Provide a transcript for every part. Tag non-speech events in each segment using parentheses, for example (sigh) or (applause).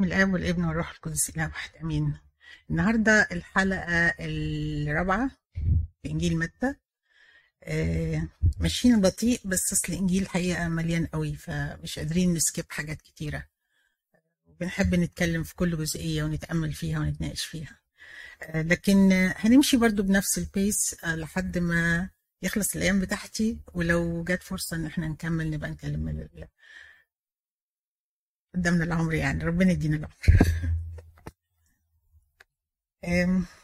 من الآب والابن والروح القدس إله واحد أمين. النهاردة الحلقة الرابعة في إنجيل متى. آه، ماشيين بطيء بس أصل الإنجيل الحقيقة مليان قوي فمش قادرين نسكيب حاجات كتيرة. بنحب نتكلم في كل جزئية ونتأمل فيها ونتناقش فيها. آه، لكن هنمشي برضو بنفس البيس آه، لحد ما يخلص الأيام بتاعتي ولو جت فرصة إن إحنا نكمل نبقى نكلم قدامنا العمر يعني ربنا يدينا العمر. (laughs)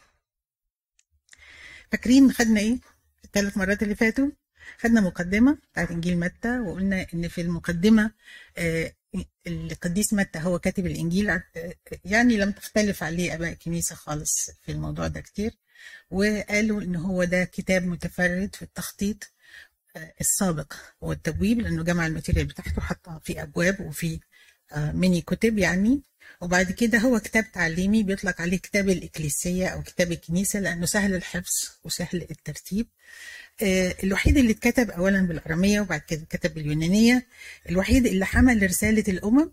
فاكرين خدنا إيه؟ الثلاث مرات اللي فاتوا؟ خدنا مقدمة بتاعت إنجيل متى وقلنا إن في المقدمة آه، القديس متى هو كاتب الإنجيل آه، يعني لم تختلف عليه آباء الكنيسة خالص في الموضوع ده كتير. وقالوا إن هو ده كتاب متفرد في التخطيط آه، السابق والتبويب لأنه جمع ال material بتاعته حطها في أبواب وفي آه، ميني كتب يعني. وبعد كده هو كتاب تعليمي بيطلق عليه كتاب الإكليسيا أو كتاب الكنيسة لأنه سهل الحفظ وسهل الترتيب. آه، الوحيد اللي اتكتب أولا بالأرامية وبعد كده اتكتب باليونانية. الوحيد اللي حمل رسالة الأمم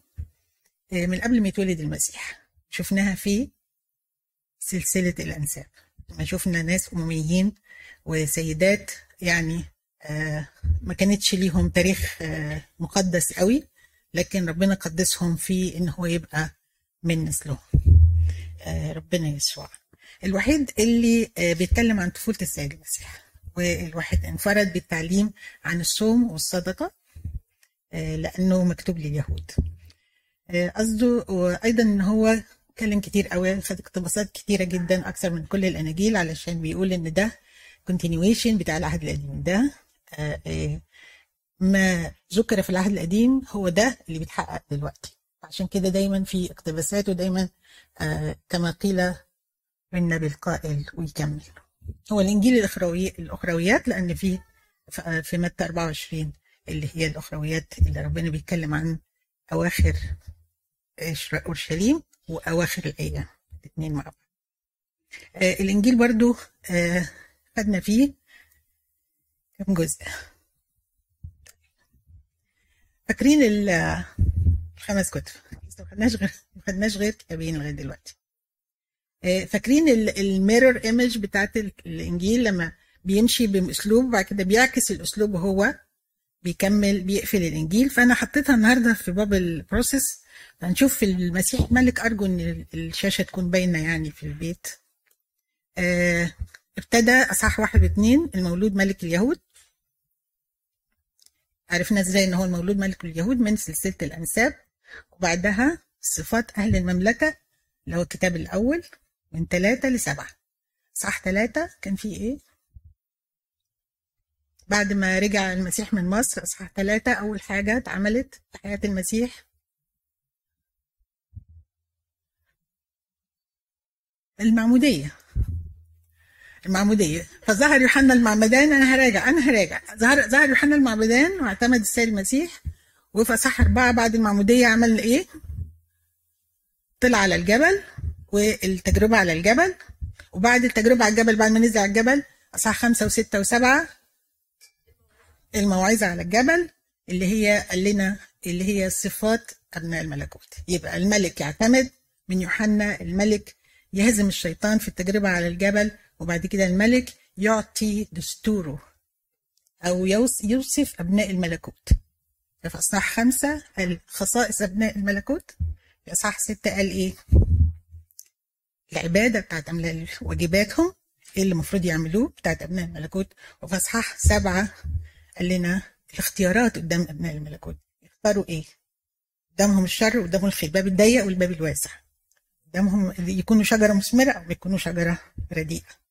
آه، من قبل ما يتولد المسيح. شفناها في سلسلة الأنساب. ما شفنا ناس أمميين وسيدات يعني آه، ما كانتش ليهم تاريخ آه، مقدس قوي. لكن ربنا قدسهم في إن هو يبقى من نسلهم آه، ربنا يسوع. الوحيد اللي آه، بيتكلم عن طفولة السيد المسيح والواحد انفرد بالتعليم عن الصوم والصدقة آه، لأنه مكتوب لليهود. قصده وأيضا إن هو اتكلم كتير قوي خد اقتباسات كتيرة جدا أكثر من كل الاناجيل علشان بيقول إن ده continuation بتاع العهد القديم ده. ما ذكر في العهد القديم هو ده اللي بيتحقق دلوقتي. عشان كده دايما في اقتباساته دايما آه، كما قيل النبي القائل ويكمل هو الإنجيل الاخروي الأخرويات لأن في في متى 24 اللي هي الأخرويات اللي ربنا بيتكلم عن أواخر أورشليم وأواخر الأيام الاثنين مع بعض. آه، الإنجيل برضو آه، خدنا فيه كم جزء؟ فاكرين ال- الخمس كتب. بس ما خدناش غير ما خدناش غير كتابين لغاية دلوقتي. آه، فاكرين الميرور ايمج بتاعت ال- الإنجيل لما بيمشي بأسلوب وبعد كده بيعكس الأسلوب وهو بيكمل بيقفل الإنجيل. فأنا حطيتها النهارده في باب البروسيس هنشوف في المسيح ملك أرجو إن ال- الشاشة تكون باينة يعني في البيت. آه، ابتدى أصحاح واحد واثنين المولود ملك اليهود. عرفنا إزاي إن هو المولود ملك اليهود من سلسلة الأنساب وبعدها صفات أهل المملكة اللي هو الكتاب الأول من ثلاثة لسبعة. صح ثلاثة كان في إيه؟ بعد ما رجع المسيح من مصر اصحاح ثلاثة أول حاجة اتعملت في حياة المسيح. المعمودية. المعمودية فظهر يوحنا المعمدان أنا هراجع أنا هراجع. ظهر ظهر يوحنا المعمدان واعتمد السيد المسيح وفي أصحاح أربعة بعد المعمودية عمل إيه؟ طلع على الجبل والتجربة على الجبل. وبعد التجربة على الجبل بعد ما نزل على الجبل أصحاح خمسة وستة وسبعة الموعظة على الجبل اللي هي قال لنا اللي هي صفات أبناء الملكوت. يبقى الملك يعتمد من يوحنا الملك يهزم الشيطان في التجربة على الجبل وبعد كده الملك يعطي دستوره أو يوص- يوصف أبناء الملكوت. في أصحاح خمسة قال خصائص أبناء الملكوت. في أصحاح ستة قال إيه؟ العبادة بتاعت أبناء واجباتهم إيه اللي المفروض يعملوه بتاعت أبناء الملكوت. وفي أصحاح سبعة قال لنا الاختيارات قدام أبناء الملكوت. يختاروا إيه؟ قدامهم الشر وقدامهم الخير. الباب الضيق والباب الواسع. قدامهم يكونوا شجرة مثمرة أو يكونوا شجرة رديئة.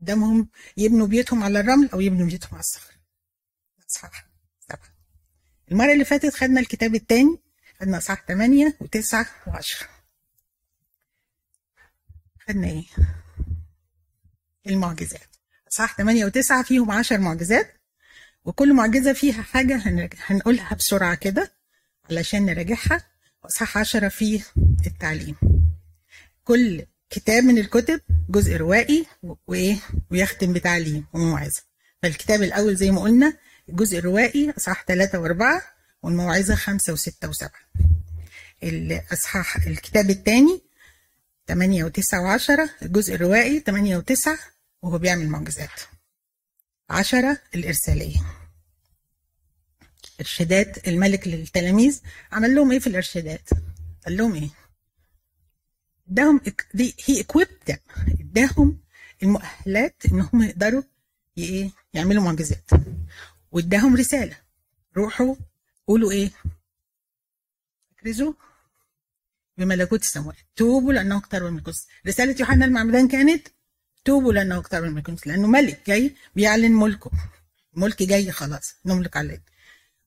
قدامهم يبنوا بيوتهم على الرمل أو يبنوا بيوتهم على الصخر. أصحاح سبعة المرة اللي فاتت خدنا الكتاب الثاني خدنا أصحاح 8 و9 و10 خدنا إيه؟ المعجزات. أصحاح 8 و9 فيهم 10 معجزات وكل معجزة فيها حاجة هنقولها بسرعة كده علشان نراجعها. وأصحاح 10 فيه التعليم. كل كتاب من الكتب جزء روائي وإيه؟ ويختم بتعليم وموعظة. فالكتاب الأول زي ما قلنا الجزء الروائي أصحاح ثلاثة وأربعة والموعظة خمسة وستة وسبعة. الأصحاح الكتاب الثاني 8 و9 و10 الجزء الروائي 8 و9 وهو بيعمل معجزات. 10 الإرسالية. إرشادات الملك للتلاميذ عمل لهم إيه في الإرشادات؟ قال لهم إيه؟ إداهم هي equipped إداهم المؤهلات إن هم يقدروا إيه يعملوا معجزات. وإداهم رسالة. روحوا قولوا إيه؟ اكرزوا بملكوت السماوات توبوا لأنه اقترب من القدس رسالة يوحنا المعمدان كانت توبوا لأنه اقترب من القدس لأنه ملك جاي بيعلن ملكه. ملك جاي خلاص نملك عليه.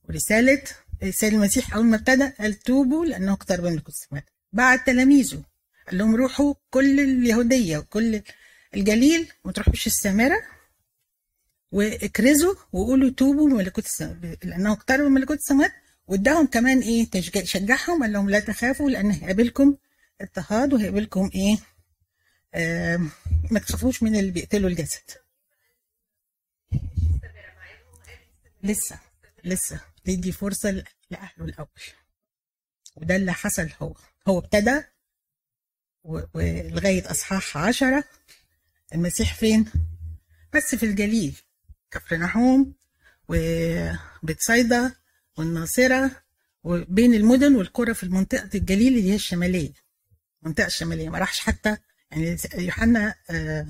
ورسالة رسالة المسيح أول ما ابتدى قال توبوا لأنه اقترب من القدس بعد تلاميذه. قال لهم روحوا كل اليهودية وكل الجليل وما تروحوش السامرة. واكرزوا وقولوا توبوا ملكوت لأنه اقتربوا من ملكوت السماوات. واداهم كمان إيه؟ شجعهم قال لهم لا تخافوا لأن هيقابلكم اضطهاد وهيقابلكم إيه؟ آه ما تخافوش من اللي بيقتلوا الجسد. لسه لسه تدي فرصة لأهله الأول. وده اللي حصل هو هو ابتدى ولغاية أصحاح عشرة. المسيح فين؟ بس في الجليل. كفرنحوم وبتصيدا والناصرة وبين المدن والقرى في منطقة الجليل اللي هي الشمالية. المنطقة الشمالية ما راحش حتى يعني يوحنا آه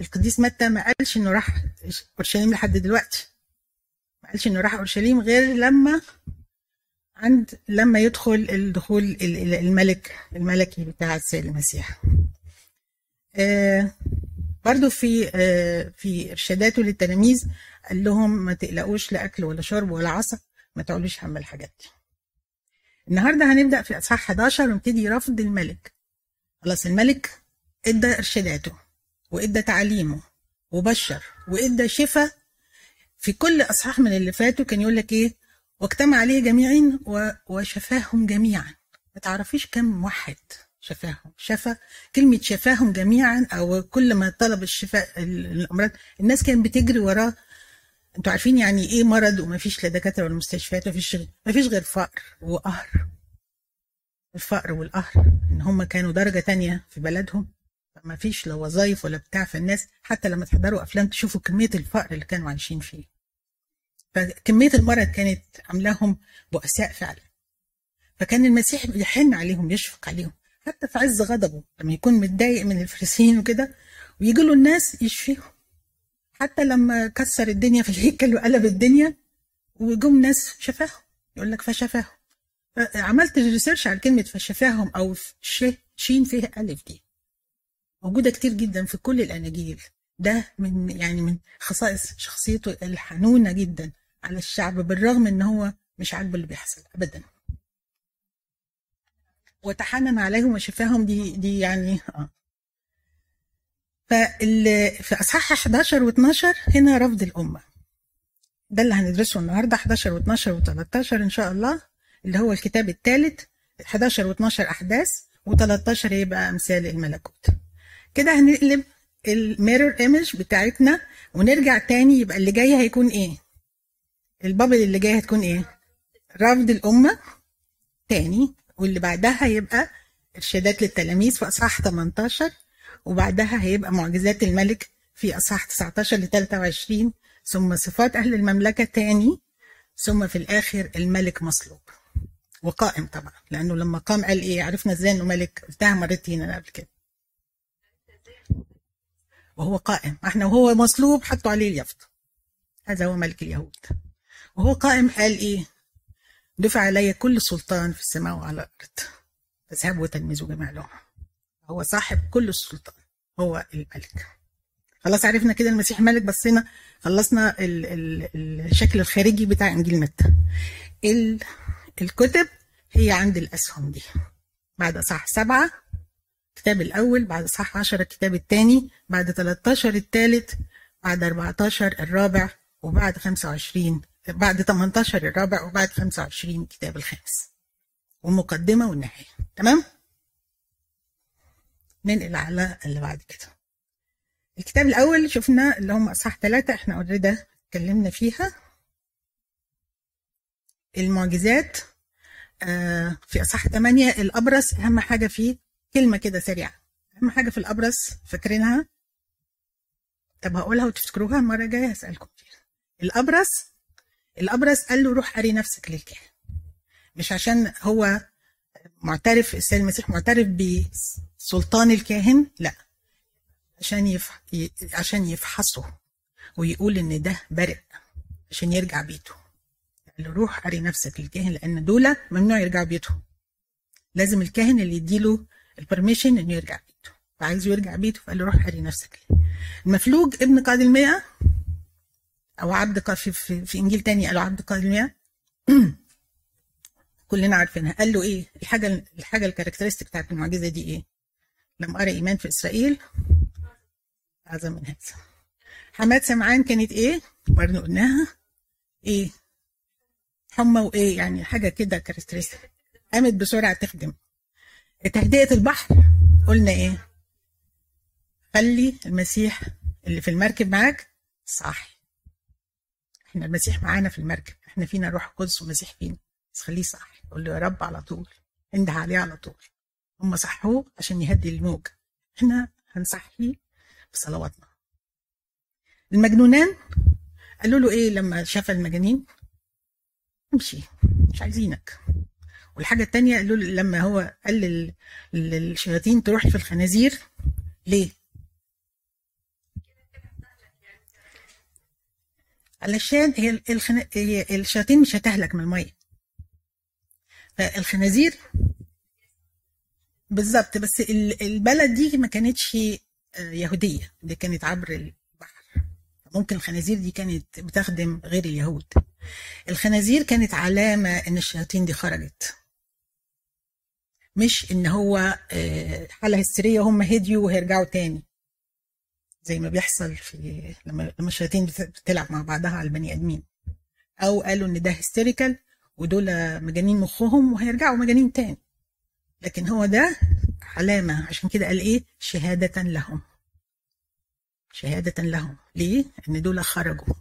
القديس متى ما قالش إنه راح أورشليم لحد دلوقتي. ما قالش إنه راح أورشليم غير لما عند لما يدخل الدخول الملك الملكي بتاع السيد المسيح. آه برضو في آه في إرشاداته للتلاميذ قال لهم ما تقلقوش لا أكل ولا شرب ولا عصا ما تعولوش هم الحاجات دي. النهارده هنبدأ في أصحاح 11 ونبتدي رفض الملك. خلاص الملك إدى إرشاداته وإدى تعليمه وبشر وإدى شفاء. في كل أصحاح من اللي فاتوا كان يقول لك إيه؟ واجتمع عليه جميعا وشفاهم جميعا. ما تعرفيش كم موحد شفاهم. شفا كلمة شفاهم جميعا أو كل ما طلب الشفاء الأمراض. الناس كانت بتجري وراه أنتوا عارفين يعني إيه مرض وما فيش لا دكاترة ولا مستشفيات ما فيش ما فيش غير فقر وقهر. الفقر والقهر إن هم كانوا درجة تانية في بلدهم. ما فيش لا وظايف ولا بتاع فالناس حتى لما تحضروا أفلام تشوفوا كمية الفقر اللي كانوا عايشين فيه. فكمية المرض كانت عاملاهم بؤساء فعلا. فكان المسيح بيحن عليهم يشفق عليهم حتى في عز غضبه لما يكون متضايق من الفريسيين وكده ويجي له الناس يشفيهم. حتى لما كسر الدنيا في الهيكل وقلب الدنيا وجم ناس شفاهم. يقول لك فشفاهم. عملت ريسيرش على كلمة فشفاهم أو ش شين فيها ألف دي. موجودة كتير جدا في كل الأناجيل. ده من يعني من خصائص شخصيته الحنونة جدا. على الشعب بالرغم إن هو مش عاجبه اللي بيحصل ابدا. وتحنن عليهم وشفاهم دي دي يعني آه. في أصحاح 11 و12 هنا رفض الأمة. ده اللي هندرسه النهارده 11 و12 و13 إن شاء الله اللي هو الكتاب الثالث 11 و12 أحداث و13 هيبقى أمثال الملكوت. كده هنقلب الميرور ايمج بتاعتنا ونرجع تاني يبقى اللي جاي هيكون إيه؟ البابل اللي جاي هتكون إيه؟ رفض الامه تاني واللي بعدها هيبقى إرشادات للتلاميذ في أصحاح 18 وبعدها هيبقى معجزات الملك في أصحاح 19 ل 23 ثم صفات أهل المملكة تاني ثم في الآخر الملك مصلوب. وقائم طبعا لأنه لما قام قال إيه؟ عرفنا إزاي إنه ملك قلتها مرتين أنا قبل كده. وهو قائم إحنا وهو مصلوب حطوا عليه اليافطة. هذا هو ملك اليهود. وهو قائم قال إيه؟ دفع علي كل سلطان في السماء وعلى الأرض. فاذهبوا وتلمذوا جميع الامم هو صاحب كل السلطان. هو الملك. خلاص عرفنا كده المسيح ملك بصينا خلصنا ال ال الشكل الخارجي بتاع إنجيل متى. ال الكتب هي عند الأسهم دي. بعد أصحاح سبعة الكتاب الأول بعد أصحاح 10 الكتاب الثاني بعد 13 الثالث بعد 14 الرابع وبعد 25 بعد 18 الرابع وبعد 25 الكتاب الخامس والمقدمة والنهاية. تمام؟ ننقل على اللي بعد كده. الكتاب الأول شفنا اللي هم أصحاح ثلاثة إحنا اوريدي اتكلمنا فيها. المعجزات آه في اصح 8 الأبرص أهم حاجة فيه كلمة كده سريعة. أهم حاجة في الأبرص فاكرينها؟ طب هقولها وتفتكروها المرة الجاية هسألكم فيها. الأبرص الابرص قال له روح اري نفسك للكاهن. مش عشان هو معترف السيد المسيح معترف بسلطان الكاهن لا. عشان يف... ي- عشان يفحصه ويقول إن ده برئ عشان يرجع بيته. قال له روح اري نفسك للكاهن لأن دول ممنوع يرجعوا بيتهم. لازم الكاهن اللي يديله ال permission إنه يرجع بيته. فعايزه يرجع بيته فقال له روح أري نفسك ليه. المفلوج ابن قائد المئة أو عبد في, في, في إنجيل تاني قالوا عبد المئة (clears throat) كلنا عارفينها. قال له إيه؟ الحاجة الحاجة ال characteristic بتاعت المعجزة دي إيه؟ لم أرى إيمان في إسرائيل. أعظم من هذا. حماة سمعان كانت إيه؟ برضه قلناها. إيه؟ حمى وإيه يعني حاجة كده characteristic. قامت بسرعة تخدم. تهدئة البحر. قلنا إيه؟ خلي المسيح اللي في المركب معاك صاحي. إحنا المسيح معانا في المركب. إحنا فينا روح القدس والمسيح فينا. بس خليه صاحي قول له يا رب على طول. انده عليه على طول. هم صحوه عشان يهدي الموج. إحنا هنصحيه بصلواتنا. المجنونان قالوا له إيه لما شاف المجانين؟ امشي. مش عايزينك. والحاجة التانية قالوا لما هو قال لل- للشياطين تروح في الخنازير ليه؟ علشان هي الخنا... هي الشياطين مش هتهلك من المية. فالخنازير بالظبط بس ال- البلد دي ما كانتش آه، يهودية دي كانت عبر البحر. ممكن الخنازير دي كانت بتخدم غير اليهود. الخنازير كانت علامة إن الشياطين دي خرجت. مش إن هو آه، حالة هستيرية هم هديوا وهيرجعوا تاني. زي ما بيحصل في لما لما الشياطين بت- بتلعب مع بعضها على البني آدمين. أو قالوا إن ده هيستيريكال ودول مجانين مخهم وهيرجعوا مجانين تاني. لكن هو ده علامة. عشان كده قال إيه؟ شهادة لهم. شهادة لهم. ليه؟ إن دول خرجوا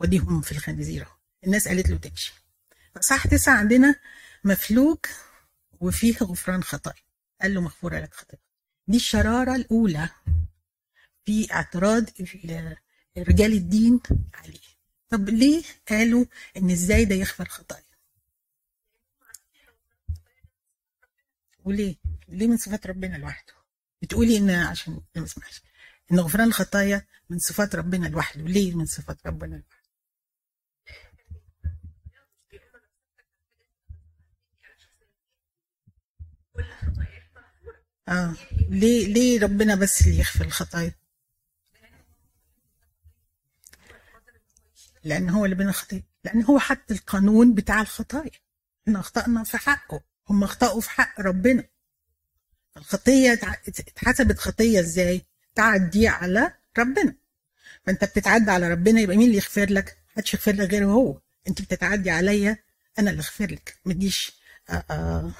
وديهم في الخنازير أهو. الناس قالت له تمشي. فصح تسعة عندنا مفلوج وفيه غفران خطايا قال له مغفورة لك خطايا دي الشرارة الأولى. في اعتراض ال- رجال الدين عليه. طب ليه قالوا إن إزاي ده يغفر خطايا؟ وليه؟ ليه من صفات ربنا لوحده؟ بتقولي إن عشان ما اسمعش إن غفران الخطايا من صفات ربنا لوحده. ليه من صفات ربنا لوحده؟ آه. ليه ليه ربنا بس اللي يغفر الخطايا؟ لأن هو اللي الخطايا لأن هو حط القانون بتاع الخطايا. إحنا أخطأنا في حقه. هم أخطأوا في حق ربنا. الخطية تع- اتحسبت خطية إزاي؟ تعدي على ربنا. فأنت بتتعدى على ربنا يبقى مين اللي يغفر لك؟ محدش يغفر لك غيره هو. أنت بتتعدي عليا أنا اللي أغفر لك. ما تجيش آه، آه،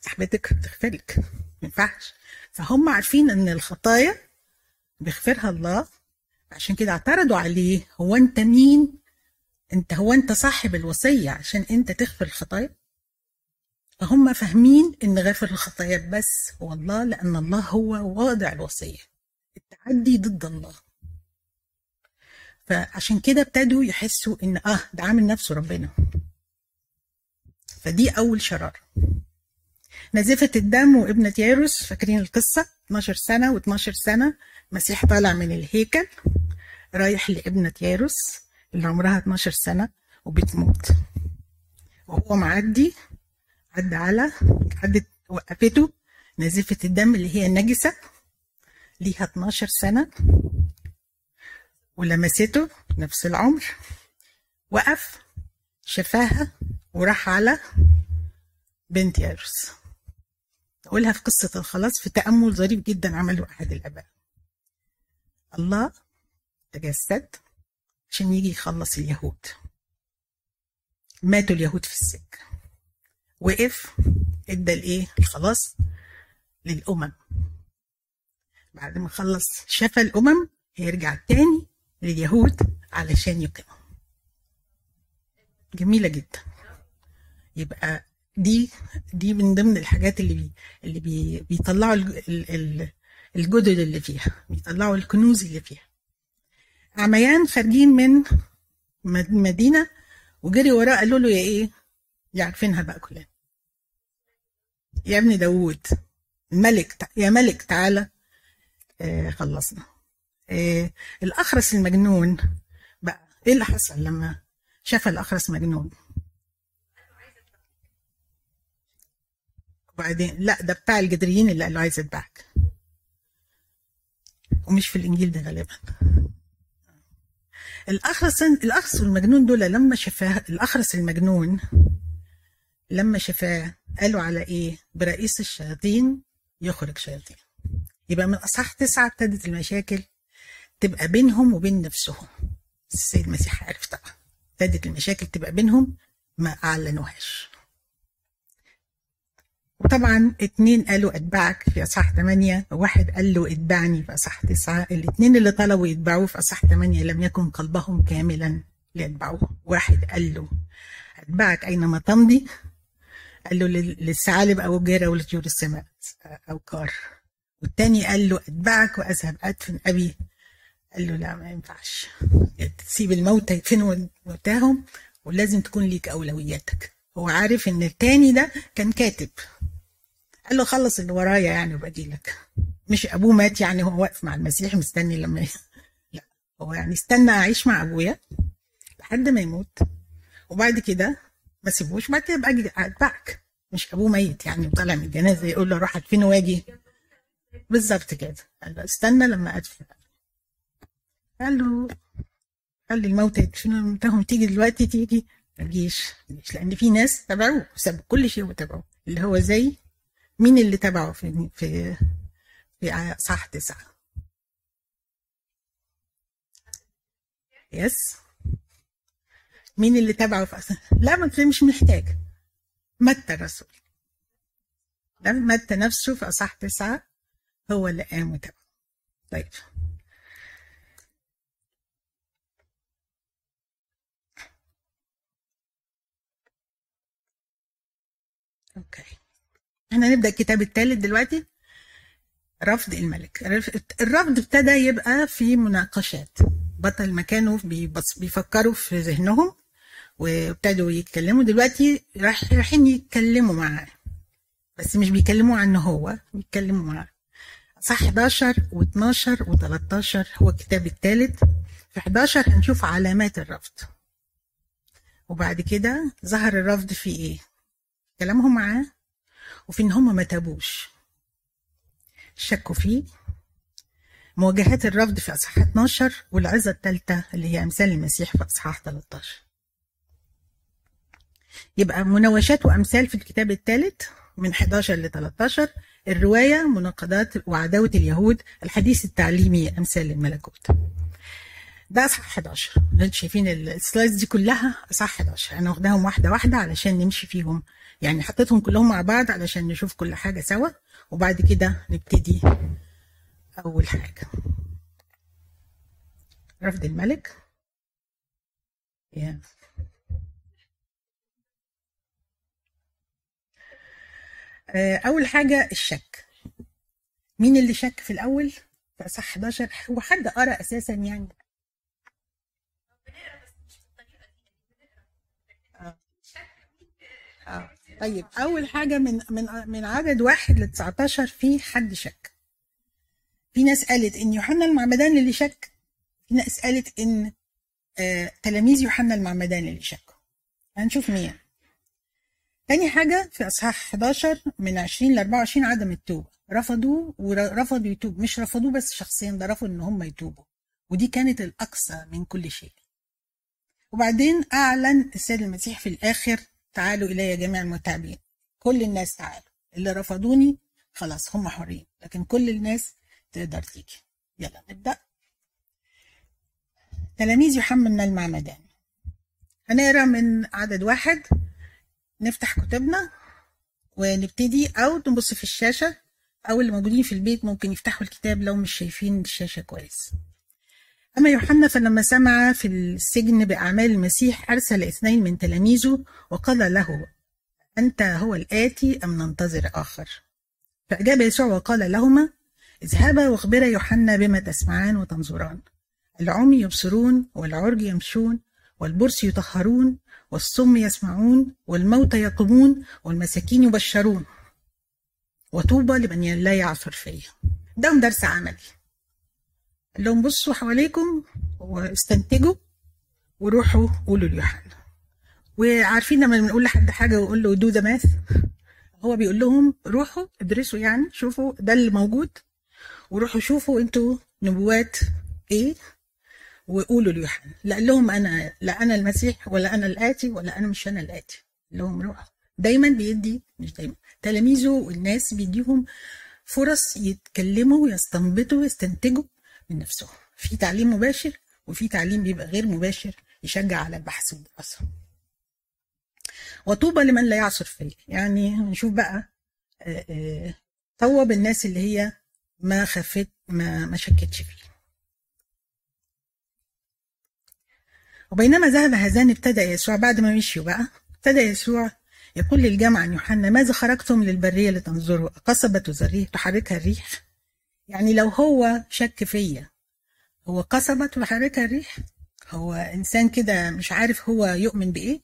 صاحبتك تغفر لك. ما ينفعش. فهم عارفين إن الخطايا بيغفرها الله عشان كده اعترضوا عليه. هو انت مين؟ انت هو انت صاحب الوصية عشان انت تغفر الخطايا؟ فهم فاهمين ان غافر الخطايا بس هو الله لأن الله هو واضع الوصية التعدي ضد الله. فعشان كده ابتدوا يحسوا ان آه ده عامل نفسه ربنا. فدي اول شرارة. نزفة الدم وابنة ياروس فاكرين القصة؟ 12 سنة و12 سنة مسيح طالع من الهيكل رايح لابنة ياروس اللي عمرها 12 سنة وبتموت. وهو معدي عدى على عدت وقفته نزفة الدم اللي هي نجسة ليها 12 سنة ولمسته نفس العمر. وقف شفاها وراح على بنت ياروس. أقولها في قصة الخلاص في تأمل ظريف جدا عمله أحد الآباء. الله تجسد عشان يجي يخلص اليهود. ماتوا اليهود في السجن. وقف ادى الايه الخلاص للأمم. بعد ما خلص شفى الأمم هيرجع تاني لليهود علشان يقيمهم. جميلة جدا. يبقى دي دي من ضمن الحاجات اللي بي اللي بي بيطلعوا ال- ال- ال- الجدد اللي فيها بيطلعوا الكنوز اللي فيها. عميان خارجين من مد- مدينة وجري وراه قالوا له يا إيه؟ يا عارفينها بقى كلنا. يا ابن داوود الملك يا ملك تعالى. آه خلصنا. آه الأخرس المجنون بقى إيه اللي حصل لما شاف الأخرس مجنون؟ وبعدين لا ده بتاع الجدريين اللي قالوا عايز اتبعك ومش في الإنجيل ده غالبا. الأخرس الاخرس والمجنون دول لما شافاه الأخرس المجنون لما شافاه قالوا على إيه؟ برئيس الشياطين يخرج شياطين. يبقى من اصحاح تسعة ابتدت المشاكل تبقى بينهم وبين نفسهم. السيد المسيح عارف طبعا. ابتدت المشاكل تبقى بينهم ما أعلنوهاش. وطبعا اتنين قالوا اتبعك في أصحاح 8 وواحد قال له اتبعني في أصحاح 9 الاتنين اللي طلبوا يتبعوه في أصحاح 8 لم يكن قلبهم كاملا ليتبعوه. واحد قال له اتبعك أينما تمضي؟ قال له لل- للثعالب أو الجيرة ولطيور السماء أو كار. والتاني قال له اتبعك وأذهب ادفن ابي قال له لا ما ينفعش. تسيب الموتى يدفنوا موتاهم؟ ولازم تكون ليك أولوياتك. هو عارف إن التاني ده كان كاتب. قال له خلص اللي ورايا يعني وباجي لك. مش أبوه مات يعني هو واقف مع المسيح مستني لما ي... لا هو يعني استنى أعيش مع أبويا لحد ما يموت. وبعد كده ما سيبوش بعد كده ابقى اتبعك مش أبوه ميت يعني وطالع من الجنازة يقول له أروح ادفنه واجي. بالظبط كده. قال له استنى لما ادفن قال له قال لي الموتى يدفنوا تيجي دلوقتي تيجي. ما تجيش. لأن في ناس تبعوه سابوا كل شيء وتبعوه. اللي هو زي مين اللي تبعه في في في صح تسعة؟ يس مين اللي تبعه في لا ما مش محتاج. متى الرسول؟ متى نفسه في أصح تسعة هو اللي قام وتبعه. طيب. أوكي إحنا نبدأ الكتاب الثالث دلوقتي. رفض الملك. الرفض ابتدى يبقى في مناقشات. بطل بيبص- بيفكروا في ذهنهم وابتدوا يتكلموا. دلوقتي رايحين يتكلموا معاه بس مش بيكلموا عنه هو بيتكلموا معاه صح 11 و12 و13 هو الكتاب الثالث في 11 هنشوف علامات الرفض. وبعد كده ظهر الرفض في إيه؟ كلامهم معاه. وفي إن هم ما تابوش. شكوا فيه. مواجهات الرفض في أصحاح 12 والعظة الثالثه اللي هي أمثال المسيح في أصحاح 13 يبقى مناوشات وأمثال في الكتاب الثالث من 11 ل 13 الرواية مناقضات وعداوة اليهود الحديث التعليمي أمثال الملكوت. ده اصحاح 11 اللي أنتوا شايفين السلايدز دي كلها اصحاح 11 أنا واخداهم واحدة واحدة علشان نمشي فيهم. يعني حطيتهم كلهم مع بعض علشان نشوف كل حاجة سوا وبعد كده نبتدي أول حاجة. رفض الملك. Yeah. آه، أول حاجة الشك. مين اللي شك في الأول؟ في اصح 11 هو حد قرأ أساسا يعني؟ طيب أول حاجة من من من عدد واحد ل 19 في حد شك. في ناس قالت إن يوحنا المعمدان اللي شك. في ناس قالت إن آه تلاميذ يوحنا المعمدان اللي شكوا هنشوف مين. تاني حاجة في أصحاح 11 من 20 ل 24 عدم التوبة. رفضوا ورفضوا يتوب مش رفضوه بس شخصيا ده رفضوا إن هم يتوبوا. ودي كانت الأقصى من كل شيء. وبعدين أعلن السيد المسيح في الآخر تعالوا إلي جميع المتعبين كل الناس تعالوا. اللي رفضوني خلاص هم حرين لكن كل الناس تقدر تيجي. يلا نبدأ. تلاميذ يوحنا المعمدان. هنقرأ من عدد واحد. نفتح كتبنا ونبتدي أو نبص في الشاشة. أو اللي موجودين في البيت ممكن يفتحوا الكتاب لو مش شايفين الشاشة كويس. أما يوحنا فلما سمع في السجن بأعمال المسيح أرسل اثنين من تلاميذه وقال له أنت هو الآتي أم ننتظر آخر؟ فأجاب يسوع وقال لهما اذهبا واخبرا يوحنا بما تسمعان وتنظران. العمي يبصرون والعرج يمشون والبرص يطهرون والصم يسمعون والموتى يقومون والمساكين يبشرون. وطوبى لمن لا يعثر فيا ده درس عملي. لهم بصوا حواليكم واستنتجوا وروحوا قولوا ليوحنا وعارفين لما بنقول لحد حاجة ويقول له دو ذا ماث هو بيقول لهم روحوا ادرسوا يعني شوفوا ده اللي موجود وروحوا شوفوا أنتوا نبوات إيه وقولوا ليوحنا لا لهم أنا لا أنا المسيح ولا أنا الآتي ولا أنا مش أنا الآتي. لهم روحوا دايما بيدي مش دايما تلاميذه والناس بيديهم فرص يتكلموا ويستنبطوا ويستنتجوا من نفسهم في تعليم مباشر وفي تعليم بيبقى غير مباشر يشجع على البحث والدراسة. وطوبى لمن لا يعصر فيه يعني نشوف بقى طوب الناس اللي هي ما خفت ما ما شكتش فيه وبينما ذهب هذان ابتدأ يسوع بعد ما مشيوا بقى ابتدأ يسوع يقول للجمع عن يوحنا ماذا خرجتم للبرية لتنظروا؟ قصبة ذريه تحركها الريح. يعني لو هو شك فيا هو قصبة تحركها الريح هو إنسان كده مش عارف هو يؤمن بإيه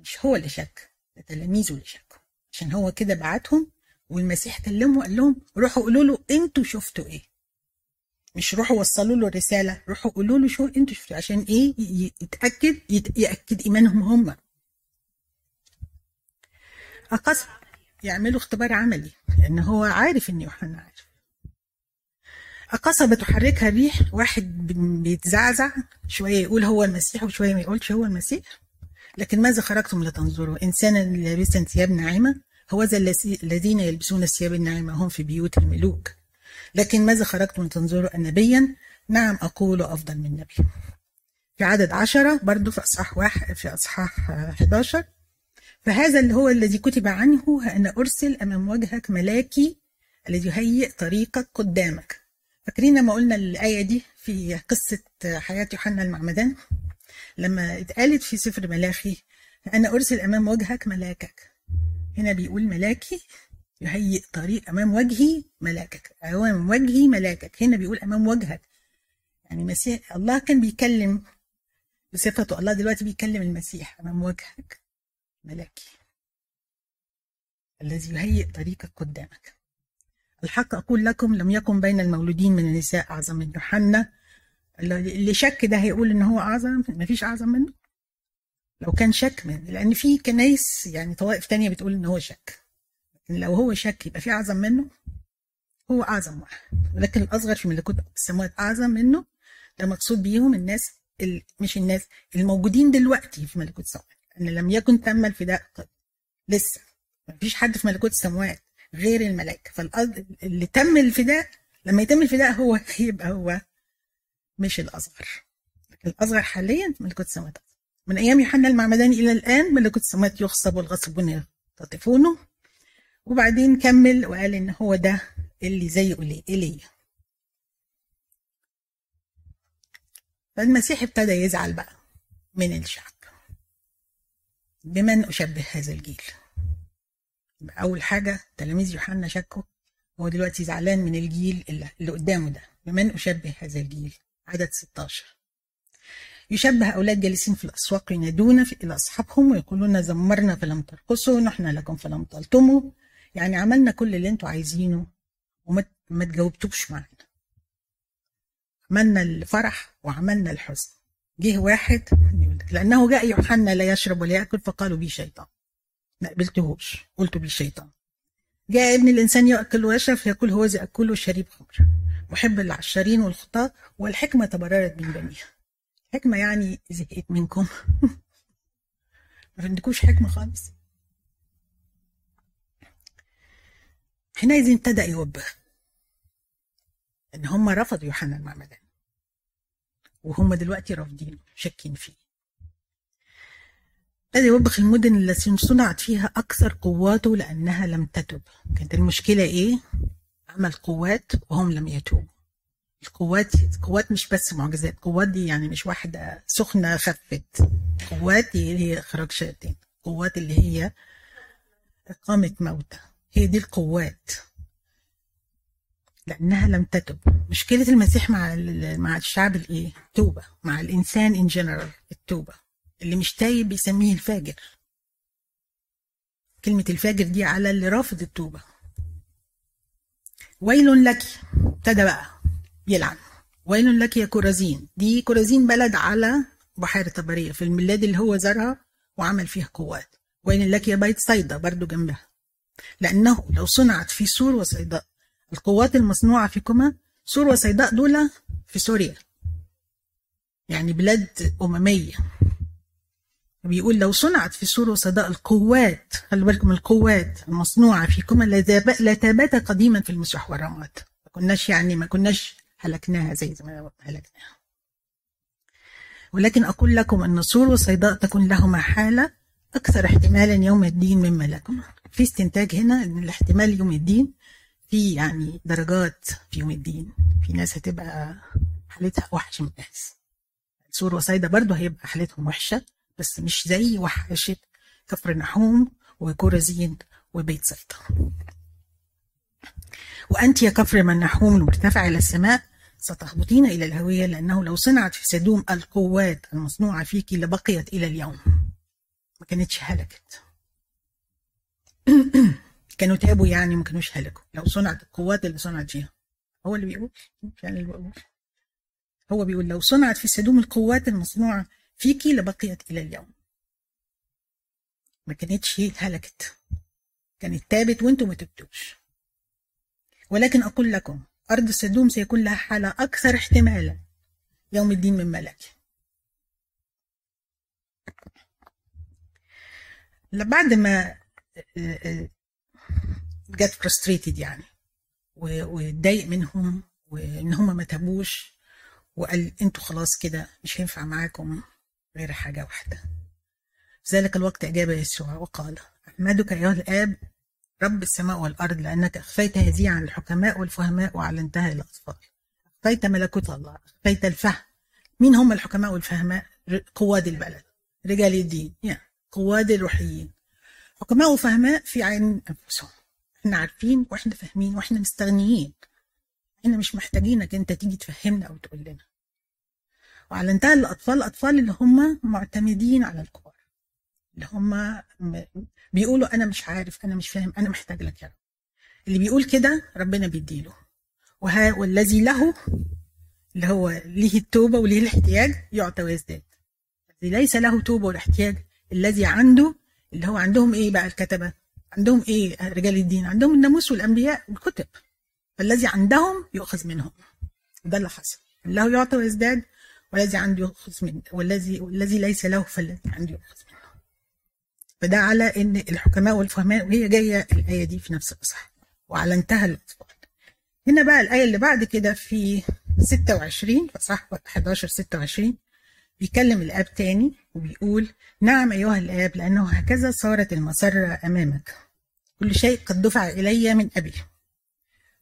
مش هو اللي شك ده تلاميذه اللي شكوا. عشان هو كده بعتهم والمسيح كلمه وقال لهم روحوا قولوا له أنتوا شفتوا إيه؟ مش روحوا وصلوا له الرسالة روحوا قولوا له شو أنتوا شفتوا عشان إيه؟ يتأكد يأكد إيمانهم هم. أقص يعملوا اختبار عملي لأن هو عارف ان يوحنا عارف. أقصبة تحركها الريح واحد بيتزعزع شوية يقول هو المسيح وشوية ما يقولش هو المسيح. لكن ماذا خرجتم لتنظروا؟ إنسانا لابسا ثياب ناعمة؟ هو ذا الذين يلبسون الثياب الناعمة هم في بيوت الملوك. لكن ماذا خرجتم لتنظروا؟ نبيا نعم أقول أفضل من نبي. في عدد عشرة برضو في أصحاح واحد في أصحاح 11 فهذا اللي هو الذي كتب عنه أنا أرسل أمام وجهك ملاكي الذي يهيئ طريقك قدامك. فاكرين لما قلنا الآية دي في قصة حياة يوحنا المعمدان؟ لما اتقالت في سفر ملاخي أنا أرسل أمام وجهك ملاكك. هنا بيقول ملاكي يهيئ طريق أمام وجهي ملاكك أمام وجهي ملاكك. هنا بيقول أمام وجهك. يعني مسيح الله كان بيكلم بصفته الله دلوقتي بيكلم المسيح أمام وجهك ملاكي. الذي يهيئ طريقك قدامك. الحق أقول لكم لم يكن بين المولودين من النساء أعظم من يوحنا. اللي شك ده هيقول إن هو أعظم مفيش أعظم منه. لو كان شك من لأن في كنايس يعني طوائف تانية بتقول إن هو شك. لكن لو هو شك يبقى في أعظم منه. هو أعظم واحد. ولكن الأصغر في ملكوت السماوات أعظم منه. ده مقصود بيهم الناس ال... مش الناس الموجودين دلوقتي في ملكوت السماوات إن لم يكن تم الفداء قد لسه. مفيش حد في ملكوت السماوات غير الملائكة. فاللي تم الفداء لما يتم الفداء هو (laughs) يبقى هو مش الأصغر. الأصغر حاليا ملكوت السماوات. من أيام يوحنا المعمداني إلى الآن ملكوت السماوات يغصب والغصبون يختطفونه وبعدين كمل وقال إن هو ده اللي زي إيليا فالمسيح ابتدى يزعل بقى من الشعب. بمن أشبه هذا الجيل؟ أول حاجة تلاميذ يوحنا شكوا هو دلوقتي زعلان من الجيل اللي قدامه ده. بمن أشبه هذا الجيل؟ عدد 16 يشبه أولاد جالسين في الأسواق ينادون إلى أصحابهم ويقولون زمرنا فلم ترقصوا نحن لكم فلم تلطموا. يعني عملنا كل اللي أنتوا عايزينه وما تجاوبتوش معانا عملنا الفرح وعملنا الحزن. جه واحد لأنه جاء يوحنا لا يشرب ولا يأكل فقالوا بي شيطان. ما قبلتهوش قلت بي شيطان جاء ابن الإنسان يأكل ويشرب فيقول هو زي أكل وشريب خمر. محب العشارين والخطاة والحكمة تبررت من بنيها حكمة يعني زهقت منكم. (laughs) ما عندكوش حكمة خالص؟ حينئذ ابتدأ يوبخ. إن هم رفضوا يوحنا المعمدان. وهم دلوقتي رافضينه شاكين فيه. ابتدى يوبخ المدن التي صنعت فيها أكثر قواته لأنها لم تتب. كانت المشكلة إيه؟ عمل قوات وهم لم يتوبوا. القوات قوات مش بس معجزات قوات دي يعني مش واحدة سخنة خفت. قوات دي هي إخراج شياطين. قوات اللي هي إقامة موتى. هي دي القوات. لأنها لم تتب. مشكلة المسيح مع مع الشعب الإيه؟ توبة مع الإنسان in general التوبة. اللي مش تايب بيسميه الفاجر. كلمة الفاجر دي على اللي رافض التوبة. ويل لك ابتدى بقى يلعن. ويل لك يا كورزين دي كورزين بلد على بحيرة طبرية في الميلاد اللي هو زارها وعمل فيها قوات. ويل لك يا بيت صيدا برضو جنبها. لأنه لو صنعت في سور وصيداء القوات المصنوعة في كما سور وصيداء دول في سوريا. يعني بلاد أممية. بيقول لو صنعت في سور وصيداء القوات خلي بالكم القوات المصنوعة في كما لتابت قديما في المسرح والرماد. ما كناش يعني ما كناش هلكناها زي ما هلكناها. ولكن أقول لكم أن سور وصيداء تكون لهما حالة أكثر احتمالا يوم الدين مما لكم. في استنتاج هنا أن الاحتمال يوم الدين في يعني درجات في يوم الدين. في ناس هتبقى حالتها وحش من الناس. سور وصيدا برضه هيبقى حالتهم وحشة. بس مش زي وحشة كفر نحوم وكورزين وبيت صيدا وأنت يا كفر من نحوم المرتفع إلى السماء ستهبطين إلى الهوية لأنه لو صنعت في سدوم القوات المصنوعة فيك لبقيت إلى اليوم. ما كانتش هلكت. (clears throat) كانوا تابوا يعني ما كانوش هلكوا. لو صنعت القوات اللي صنعت فيها. هو اللي بيقول؟ مش اللي بقول هو بيقول لو صنعت في سدوم القوات المصنوعة فيكي لبقيت إلى اليوم. ما كانتش هلكت كانت تابت وأنتم ما تبتوش. ولكن أقول لكم أرض سدوم سيكون لها حالة أكثر احتمالا. يوم الدين من ملك بعد ما جت فرستريتد يعني واتضايق منهم وإن هم ما تابوش وقال أنتوا خلاص كده مش هينفع معاكم. غير حاجة واحدة. في ذلك الوقت أجاب يسوع وقال أحمدك أيها الآب رب السماء والأرض لأنك أخفيت هذه عن الحكماء والفهماء وعلنتها للأطفال أخفيت ملكوت الله أخفيت الفهم. مين هم الحكماء والفهماء؟ قواد البلد رجال الدين يعني قواد الروحيين. حكماء وفهماء في عين أنفسهم. إحنا عارفين وإحنا فاهمين وإحنا مستغنيين. إحنا مش محتاجينك أنت تيجي تفهمنا أو تقول لنا. وعلنتها للاطفال الأطفال اللي هم معتمدين على الكبار اللي هم بيقولوا أنا مش عارف أنا مش فاهم أنا محتاج لك يا رب. اللي بيقول كده ربنا بيديله. وها والذي له اللي هو ليه التوبة وليه الاحتياج يعطى ويزداد. الذي ليس له توبة والاحتياج الذي عنده اللي هو عندهم إيه بقى الكتبة؟ عندهم إيه رجال الدين؟ عندهم الناموس والأنبياء والكتب. فالذي عندهم يؤخذ منهم. ده اللي حصل. الله يعطي ويزداد. والذي عنده يؤخذ منه والذي والذي ليس له فالذي عنده يؤخذ منه. فده على إن الحكماء والفهماء وهي جاية الآية دي في نفس الإصحاح. وعلنتها للاطفال هنا بقى الآية اللي بعد كده في 26 فصح 11 26 بيكلم الآب تاني وبيقول نعم أيها الآب لأنه هكذا صارت المسرة أمامك. كل شيء قد دفع إلي من ابي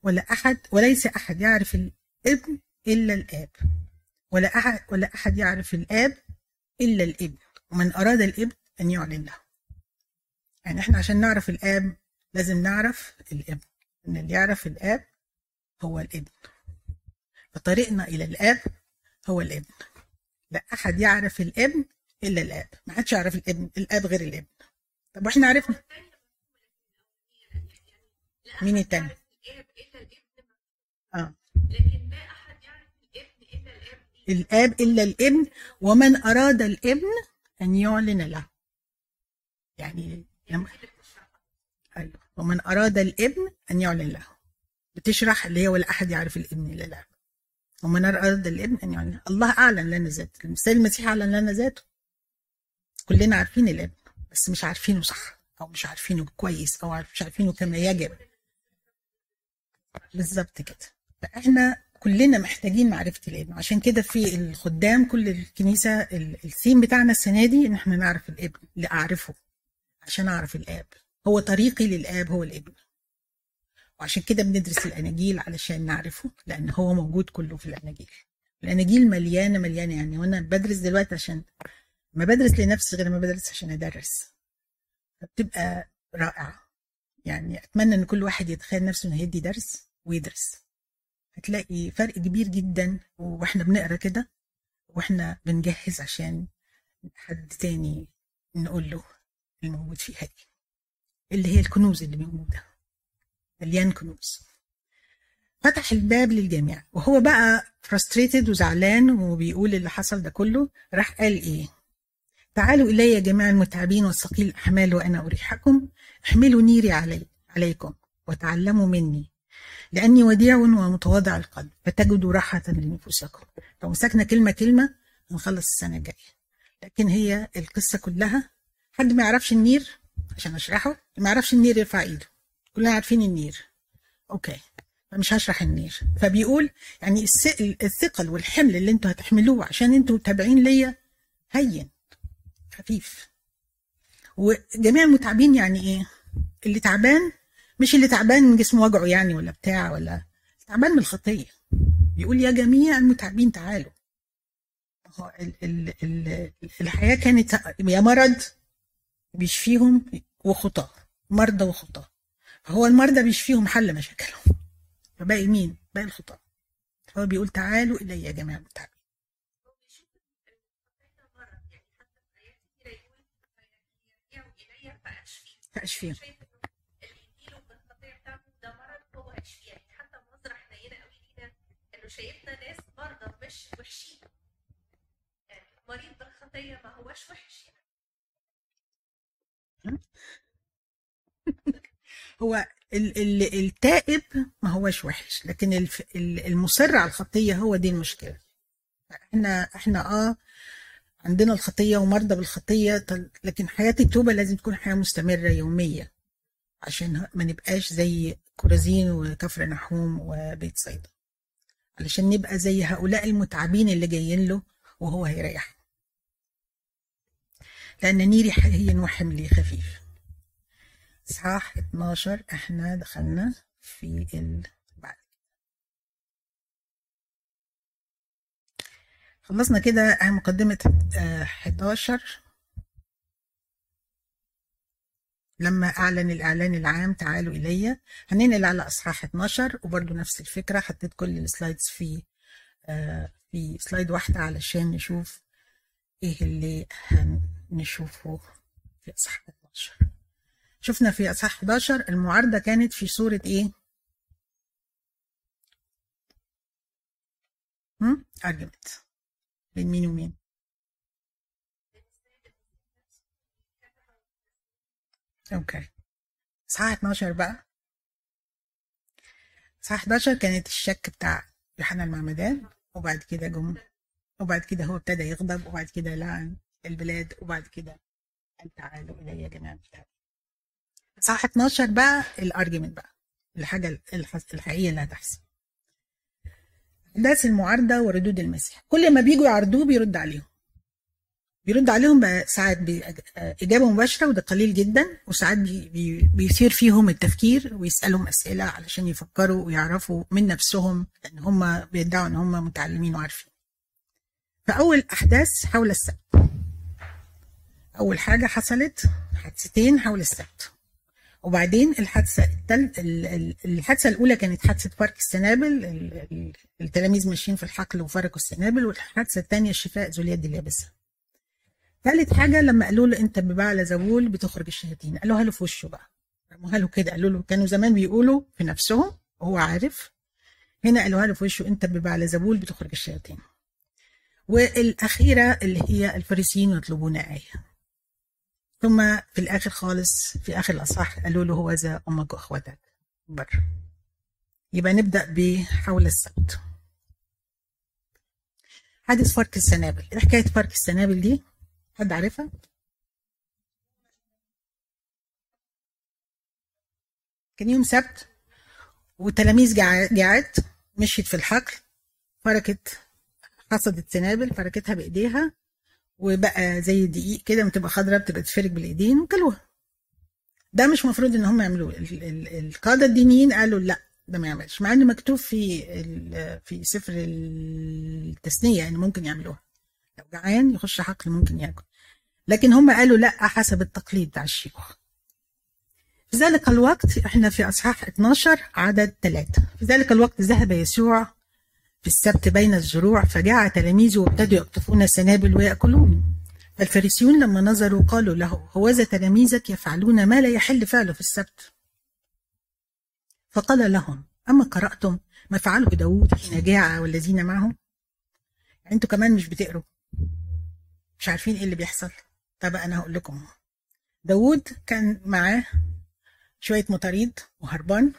ولا أحد وليس أحد يعرف الابن إلا الآب. ولا احد ولا أحد يعرف الآب إلا الإبن ومن أراد الإبن أن يعلن له. يعني إحنا عشان نعرف الآب لازم نعرف الإبن. إن اللي يعرف الآب هو الإبن. فطريقنا إلى الآب هو الإبن. لا أحد يعرف الإبن إلا الآب. ما حدش يعرف الإبن الآب غير الإبن. طب وإحنا عرفنا. مين التاني؟ آه. لكن لا احد يعرف الابن الا الآب إلا الابن ومن أراد الابن أن يعلن له. يعني لما أيوه. ومن أراد الابن أن يعلن له. بتشرح اللي هي ولا أحد يعرف الابن إلا الآب. ومن أراد الابن أن يعلن الله أعلن لنا ذاته. المثال المسيح أعلن لنا ذاته. كلنا عارفين الابن بس مش عارفينه صح أو مش عارفينه كويس أو مش عارفينه كما يجب. بالظبط كده. فإحنا كلنا محتاجين معرفة الابن عشان كده في الخدام كل الكنيسة الثيم بتاعنا السنة دي إن إحنا نعرف الابن لأعرفه عشان أعرف الآب. هو طريقي للآب هو الابن وعشان كده بندرس الأناجيل علشان نعرفه لأن هو موجود كله في الأناجيل. الأناجيل مليانة مليانة. يعني وأنا بدرس دلوقتي عشان ما بدرس لنفسي غير ما بدرس عشان أدرس. فبتبقى رائعة. يعني أتمنى إن كل واحد يتخيل نفسه إنه هيدي درس ويدرس. هتلاقي فرق كبير جدا وإحنا بنقرأ كده وإحنا بنجهز عشان حد تاني نقول له الموجود فيها دي اللي هي الكنوز اللي موجودة مليان كنوز. فتح الباب للجميع وهو بقى frustrated وزعلان وبيقول اللي حصل ده كله راح قال إيه؟ تعالوا إلي يا جميع المتعبين والثقيل الأحمال وأنا أريحكم. احملوا نيري علي عليكم وتعلموا مني. لأني وديع ومتواضع القلب فتجدوا راحة لنفوسكم. لو مسكنا كلمة كلمة هنخلص السنة الجاية. لكن هي القصة كلها حد ما يعرفش النير؟ عشان أشرحه ما يعرفش النير يرفع إيده. كلنا عارفين النير. okay فمش هشرح النير. فبيقول يعني الثقل والحمل اللي أنتوا هتحملوه عشان أنتوا تابعين ليا هين خفيف. وجميع المتعبين يعني إيه؟ اللي تعبان مش اللي تعبان من جسمه وجعه يعني ولا بتاع ولا تعبان من الخطية. بيقول يا جميع المتعبين تعالوا. ال ال ال الحياة كانت يا مرض بيشفيهم وخطاه مرضى وخطاه فهو المرضى بيشفيهم حل مشاكلهم. فباقي مين؟ باقي الخطاه هو بيقول تعالوا إلي يا جميع المتعبين. هو بيشوف الخطية مرض يعني حتى في آيات كتيرة يقول فيرجعوا إلي فأشفيهم فاشفيهم شايف إنه اللي يجيله بالخطية بتاعته ده مرض هو هيشفيه يعني حتى نظرة حنينة قوي لينا إنه شايفنا ناس مرضى مش وحشين. يعني مريض بالخطية ما هوش وحش. يعني (laughs) هو ال ال التائب ما هوش وحش لكن ال- المصر على الخطية هو دي المشكلة. إحنا إحنا آه عندنا الخطية ومرضى بالخطية لكن حياة التوبة لازم تكون حياة مستمرة يوميه عشان ما نبقاش زي كرازين وكفر نحوم وبيت صيدا علشان نبقى زي هؤلاء المتعبين اللي جايين له وهو هيريح لأن نيري هين وحملي خفيف. اصحاح 12 إحنا دخلنا في ال بعد. خلصنا كده مقدمة آه، 11 لما أعلن الإعلان العام تعالوا إلي هننقل على أصحاح 12 وبرضو نفس الفكرة حطيت كل السلايدز في آه، في سلايد واحدة علشان نشوف إيه اللي هنشوفه في أصحاح 12 شفنا في أصحاح 11 المعارضة كانت في إيه؟ هم؟ argument بين مين ومين؟ أوكي. اصحاح 12 بقى. اصحاح 11 كانت الشك بتاع يوحنا المعمدان وبعد كده جم وبعد كده هو ابتدى يغضب وبعد كده لعن البلاد وبعد كده قال تعالوا إلي يا جماعة الكتاب اصحاح 12 بقى ال argument بقى الحاجة الح- الحقيقية اللي هتحصل. احداث المعارضة وردود المسيح. كل ما بيجوا يعرضوه بيرد عليهم. بيرد عليهم بقى ساعات بإجابة مباشرة وده قليل جدا وساعات بي بي بيثير فيهم التفكير ويسألهم أسئلة علشان يفكروا ويعرفوا من نفسهم لأن هم بيدعوا إن هم متعلمين وعارفين. فأول أحداث حول السبت. أول حاجة حصلت حادثتين حول السبت. وبعدين الحادثة التل... ال- ال- الحادثة الأولى كانت حادثة فرق السنابل ال- ال- التلاميذ ماشيين في الحقل وفرقوا السنابل والحادثة الثانية الشفاء ذو اليد اليابسة. ثالث حاجة لما قالوا له أنت ببعل زبول بتخرج الشياطين قالوها له في وشه بقى. رموها له كده قالوا له كانوا زمان بيقولوا في نفسهم وهو عارف. هنا قالوها له في وشه أنت ببعل زبول بتخرج الشياطين والأخيرة اللي هي الفريسيين يطلبون آية. ثم في الآخر خالص في آخر الأصحاح قالوا له هو ذا أمك وأخواتك. بره يبقى نبدأ بحول السبت حادث فرق السنابل. إيه حكاية فرق السنابل دي؟ حد عارفها؟ كان يوم سبت والتلاميذ جاعت مشيت في الحقل فركت حصدت سنابل فركتها بإيديها وبقى زي دقيق كده لما تبقى خضراء بتبقى تفرك بالإيدين وكلوها. ده مش مفروض إن هم يعملوه. ال- ال- القادة الدينيين قالوا لا ده ما يعملش مع ان مكتوب في في سفر التثنية إن ممكن يعملوها. لو جعان يخش حقل ممكن ياكل. لكن هم قالوا لا حسب التقليد بتاع الشيوخ في ذلك الوقت إحنا في أصحاح 12 عدد 3 في ذلك الوقت ذهب يسوع في السبت بين الزروع فجاع تلاميذه وابتدوا يقطفون السنابل ويأكلون. فالفريسيون لما نظروا قالوا له هوذا تلاميذك يفعلون ما لا يحل فعله في السبت؟ فقال لهم أما قرأتم ما فعله داود حين جاع والذين معه؟ أنتوا كمان مش بتقروا. مش عارفين إيه اللي بيحصل. طب أنا هقول لكم. داود كان معاه شوية مطاريد وهربان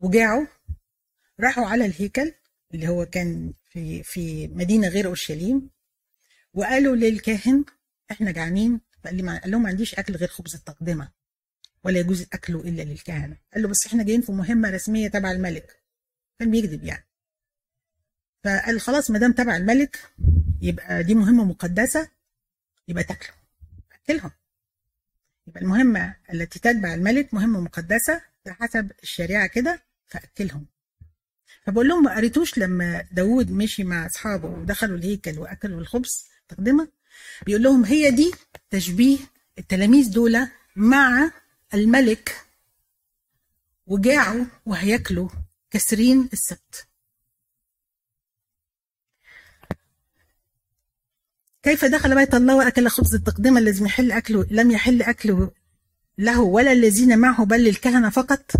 وجاعوا راحوا على الهيكل اللي هو كان في في مدينة غير أورشليم وقالوا للكاهن إحنا جعانين فقال لي قال لهم ما عنديش أكل غير خبز التقدمة ولا يجوز اكله إلا للكهنه قال له بس إحنا جايين في مهمة رسمية تبع الملك. كان بيكذب يعني. فقال خلاص ما دام تبع الملك يبقى دي مهمة مقدسة يبقى تاكلوا اكلهم يبقى المهمه التي تتبع الملك مهمة مقدسة بحسب الشريعة كده فاكلهم فبقول لهم ما قريتوش لما داود مشي مع أصحابه ودخلوا الهيكل وأكلوا الخبز تقدمه بيقول لهم هي دي تشبيه التلاميذ دول مع الملك وجاعوا وهياكلوا كسرين السبت. كيف دخل بيت الله وأكل خبز التقدمه الذي يحل اكله لم يحل أكله له ولا الذين معه بل للكهنة فقط؟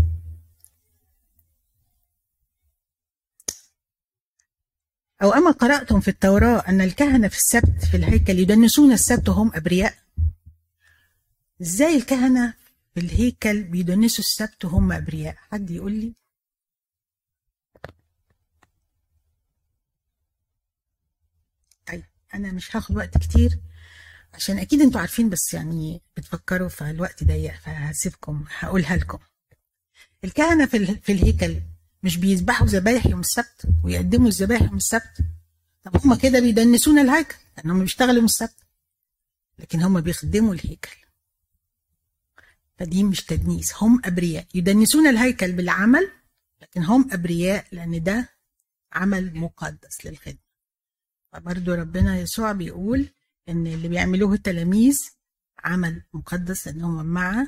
أو أما قرأتم في التوراة أن الكهنة في السبت في الهيكل يدنسون السبت وهم أبرياء؟ إزاي الكهنة في الهيكل بيدنسوا السبت وهم أبرياء؟ حد يقول لي؟ أنا مش هاخد وقت كتير عشان أكيد أنتوا عارفين بس يعني بتفكروا فالوقت ضيق فهسيبكم هقولها لكم. الكهنة في, في الهيكل مش بيذبحوا ذبايح يوم السبت ويقدموا الذبايح يوم السبت؟ طب هم كده بيدنسون الهيكل لأنهم بيشتغلوا يوم السبت. لكن هم بيخدموا الهيكل. فدي مش تدنيس هم أبرياء. يدنسون الهيكل بالعمل لكن هم أبرياء لأن ده عمل مقدس للخدمة. فبرضه ربنا يسوع بيقول إن اللي بيعملوه التلاميذ عمل مقدس لأنهم مع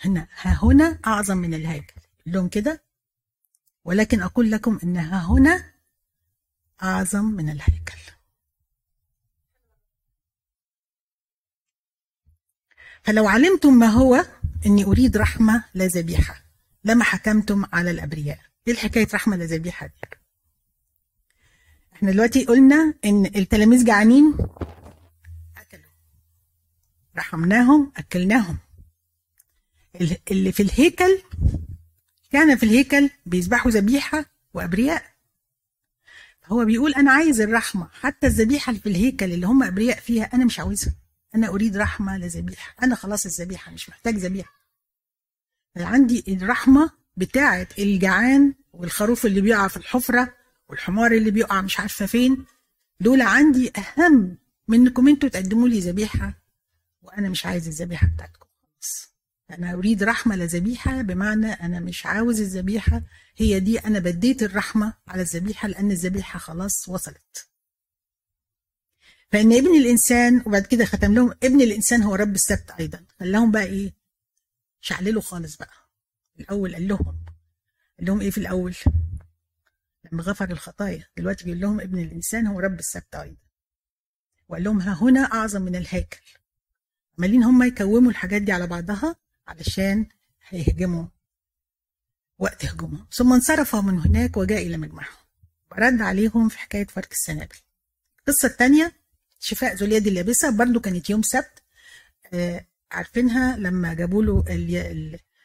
هنا ها هنا أعظم من الهيكل. لهم كده. ولكن أقول لكم إنها هنا أعظم من الهيكل. فلو علمتم ما هو إني أريد رحمة لا ذبيحة لما حكمتم على الأبرياء. إيه الحكاية رحمة لا ذبيحة دي؟ إحنا دلوقتي قلنا إن التلاميذ جعانين. أكلوا. رحمناهم أكلناهم. اللي في الهيكل كان في الهيكل بيذبحوا ذبيحة وأبرياء. هو بيقول أنا عايز الرحمة حتى الذبيحة اللي في الهيكل اللي هم أبرياء فيها أنا مش عاوزها. أنا أريد رحمة لذبيحة. أنا خلاص الذبيحة مش محتاج ذبيحة. عندي الرحمة بتاعة الجعان والخروف اللي بيقع في الحفرة. والحمار اللي بيقع مش عارفة فين دول عندي أهم من إنكم أنتوا تقدموا لي ذبيحة وأنا مش عايز الذبيحة بتاعتكم خلاص أنا أريد رحمة لذبيحة بمعنى أنا مش عاوز الذبيحة هي دي أنا بديت الرحمة على الذبيحة لأن الذبيحة خلاص وصلت. فإن ابن الإنسان وبعد كده ختم لهم ابن الإنسان هو رب السبت أيضا. خلاهم بقى إيه؟ شعللوا خالص بقى. الأول قال لهم قال لهم إيه في الأول؟ لما غفر الخطايا. دلوقتي بيقول لهم ابن الإنسان هو رب السبت أيضا. وقال لهم ها هنا أعظم من الهيكل. عمالين هم يكوموا الحاجات دي على بعضها علشان هيهجموا وقت هجومهم. ثم انصرف من هناك وجاء إلى مجمعهم. ورد عليهم في حكاية فرق السنابل. القصة الثانية شفاء ذو اليد اليابسة برضو كانت يوم سبت. آه عارفينها لما جابوا له